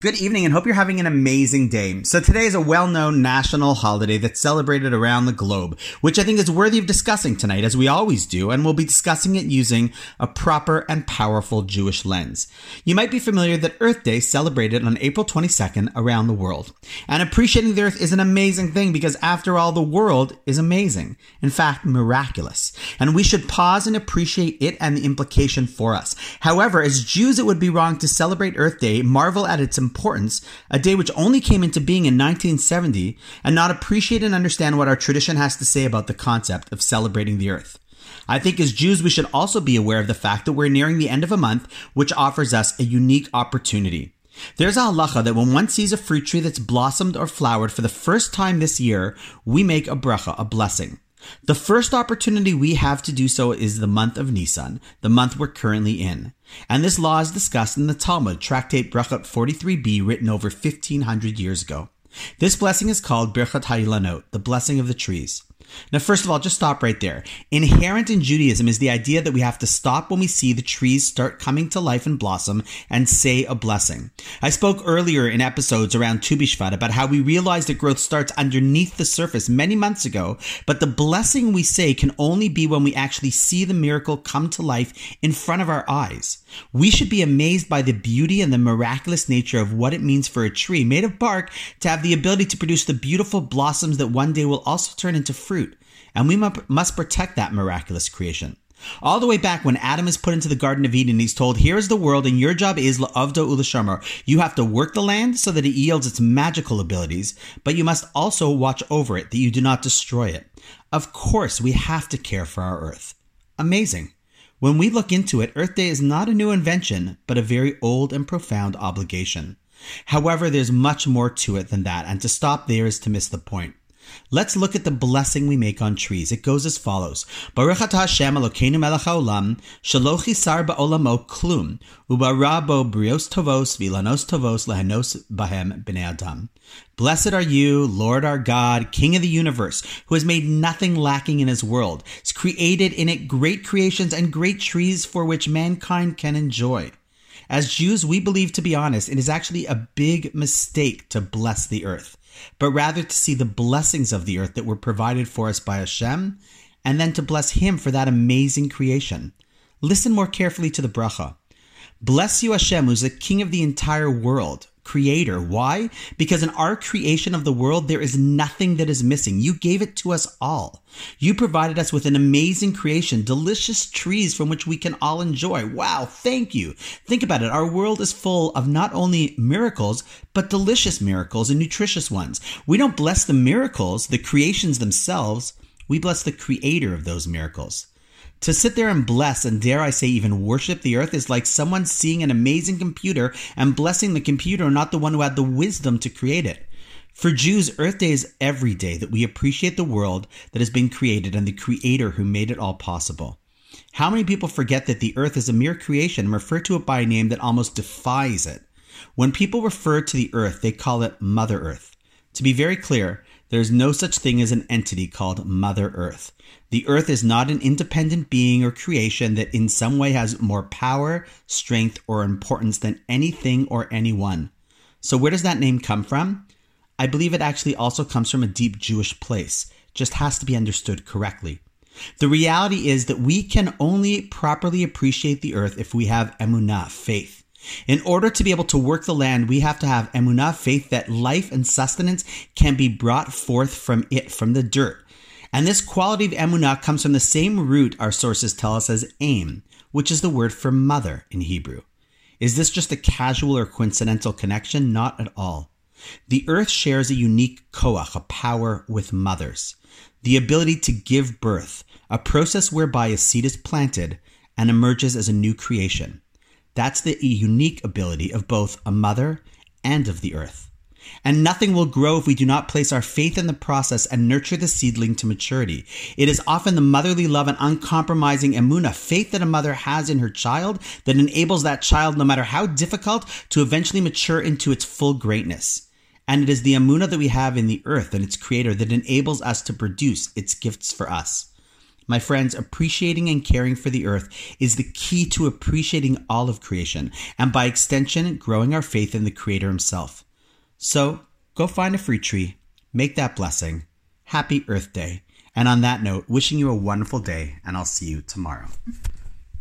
Good evening and hope you're having an amazing day. So today is a well-known national holiday that's celebrated around the globe, which I think is worthy of discussing tonight as we always do, and we'll be discussing it using a proper and powerful Jewish lens. You might be familiar that Earth Day celebrated on April 22nd around the world. And appreciating the earth is an amazing thing because after all, the world is amazing. In fact, miraculous. And we should pause and appreciate it and the implication for us. However, as Jews, it would be wrong to celebrate Earth Day, marvel at its importance, a day which only came into being in 1970, and not appreciate and understand what our tradition has to say about the concept of celebrating the earth. I think as Jews, we should also be aware of the fact that we're nearing the end of a month, which offers us a unique opportunity. There's a halacha that when one sees a fruit tree that's blossomed or flowered for the first time this year, we make a bracha, a blessing. The first opportunity we have to do so is the month of Nisan, the month we're currently in. And this law is discussed in the Talmud, Tractate Brachot 43b, written over 1500 years ago. This blessing is called Birchat Ha'ilanot, the blessing of the trees. Now, first of all, just stop right there. Inherent in Judaism is the idea that we have to stop when we see the trees start coming to life and blossom and say a blessing. I spoke earlier in episodes around Tu B'Shvat about how we realize that growth starts underneath the surface many months ago, but the blessing we say can only be when we actually see the miracle come to life in front of our eyes. We should be amazed by the beauty and the miraculous nature of what it means for a tree made of bark to have the ability to produce the beautiful blossoms that one day will also turn into fruit. And we must protect that miraculous creation. All the way back when Adam is put into the Garden of Eden, he's told, Here is the world, and your job is la'avdo ulashamar. You have to work the land so that it yields its magical abilities, but you must also watch over it that you do not destroy it. Of course, we have to care for our earth. Amazing. When we look into it, Earth Day is not a new invention, but a very old and profound obligation. However, there's much more to it than that, and to stop there is to miss the point. Let's look at the blessing we make on trees. It goes as follows: Baruch Hashem Elokeinu melech haolam, ba'olamo klum, ubara bo brios tovos vilanos tovos bahem bnei adam. Blessed are you, Lord our God, King of the universe, who has made nothing lacking in his world, has created in it great creations and great trees for which mankind can enjoy. As Jews, we believe, to be honest, it is actually a big mistake to bless the earth but rather to see the blessings of the earth that were provided for us by Hashem, and then to bless Him for that amazing creation. Listen more carefully to the bracha. Bless you, Hashem, who's the king of the entire world, creator. Why? Because in our creation of the world, there is nothing that is missing. You gave it to us all. You provided us with an amazing creation, delicious trees from which we can all enjoy. Wow, thank you. Think about it. Our world is full of not only miracles, but delicious miracles and nutritious ones. We don't bless the miracles, the creations themselves. We bless the creator of those miracles. To sit there and bless and dare I say even worship the earth is like someone seeing an amazing computer and blessing the computer, not the one who had the wisdom to create it. For Jews, Earth Day is every day that we appreciate the world that has been created and the creator who made it all possible. How many people forget that the earth is a mere creation and refer to it by a name that almost defies it? When people refer to the earth, they call it Mother Earth. To be very clear, there is no such thing as an entity called Mother Earth. The Earth is not an independent being or creation that in some way has more power, strength, or importance than anything or anyone. So, where does that name come from? I believe it actually also comes from a deep Jewish place, just has to be understood correctly. The reality is that we can only properly appreciate the earth if we have emunah, faith. In order to be able to work the land, we have to have emunah, faith that life and sustenance can be brought forth from it, from the dirt. And this quality of emunah comes from the same root our sources tell us as aim, which is the word for mother in Hebrew. Is this just a casual or coincidental connection? Not at all. The earth shares a unique koach, a power with mothers. The ability to give birth, a process whereby a seed is planted and emerges as a new creation. That's the unique ability of both a mother and of the earth. And nothing will grow if we do not place our faith in the process and nurture the seedling to maturity. It is often the motherly love and uncompromising emuna, faith that a mother has in her child, that enables that child, no matter how difficult, to eventually mature into its full greatness. And it is the emuna that we have in the earth and its creator that enables us to produce its gifts for us. My friends, appreciating and caring for the earth is the key to appreciating all of creation, and by extension, growing our faith in the Creator Himself. So, go find a free tree, make that blessing. Happy Earth Day. And on that note, wishing you a wonderful day, and I'll see you tomorrow.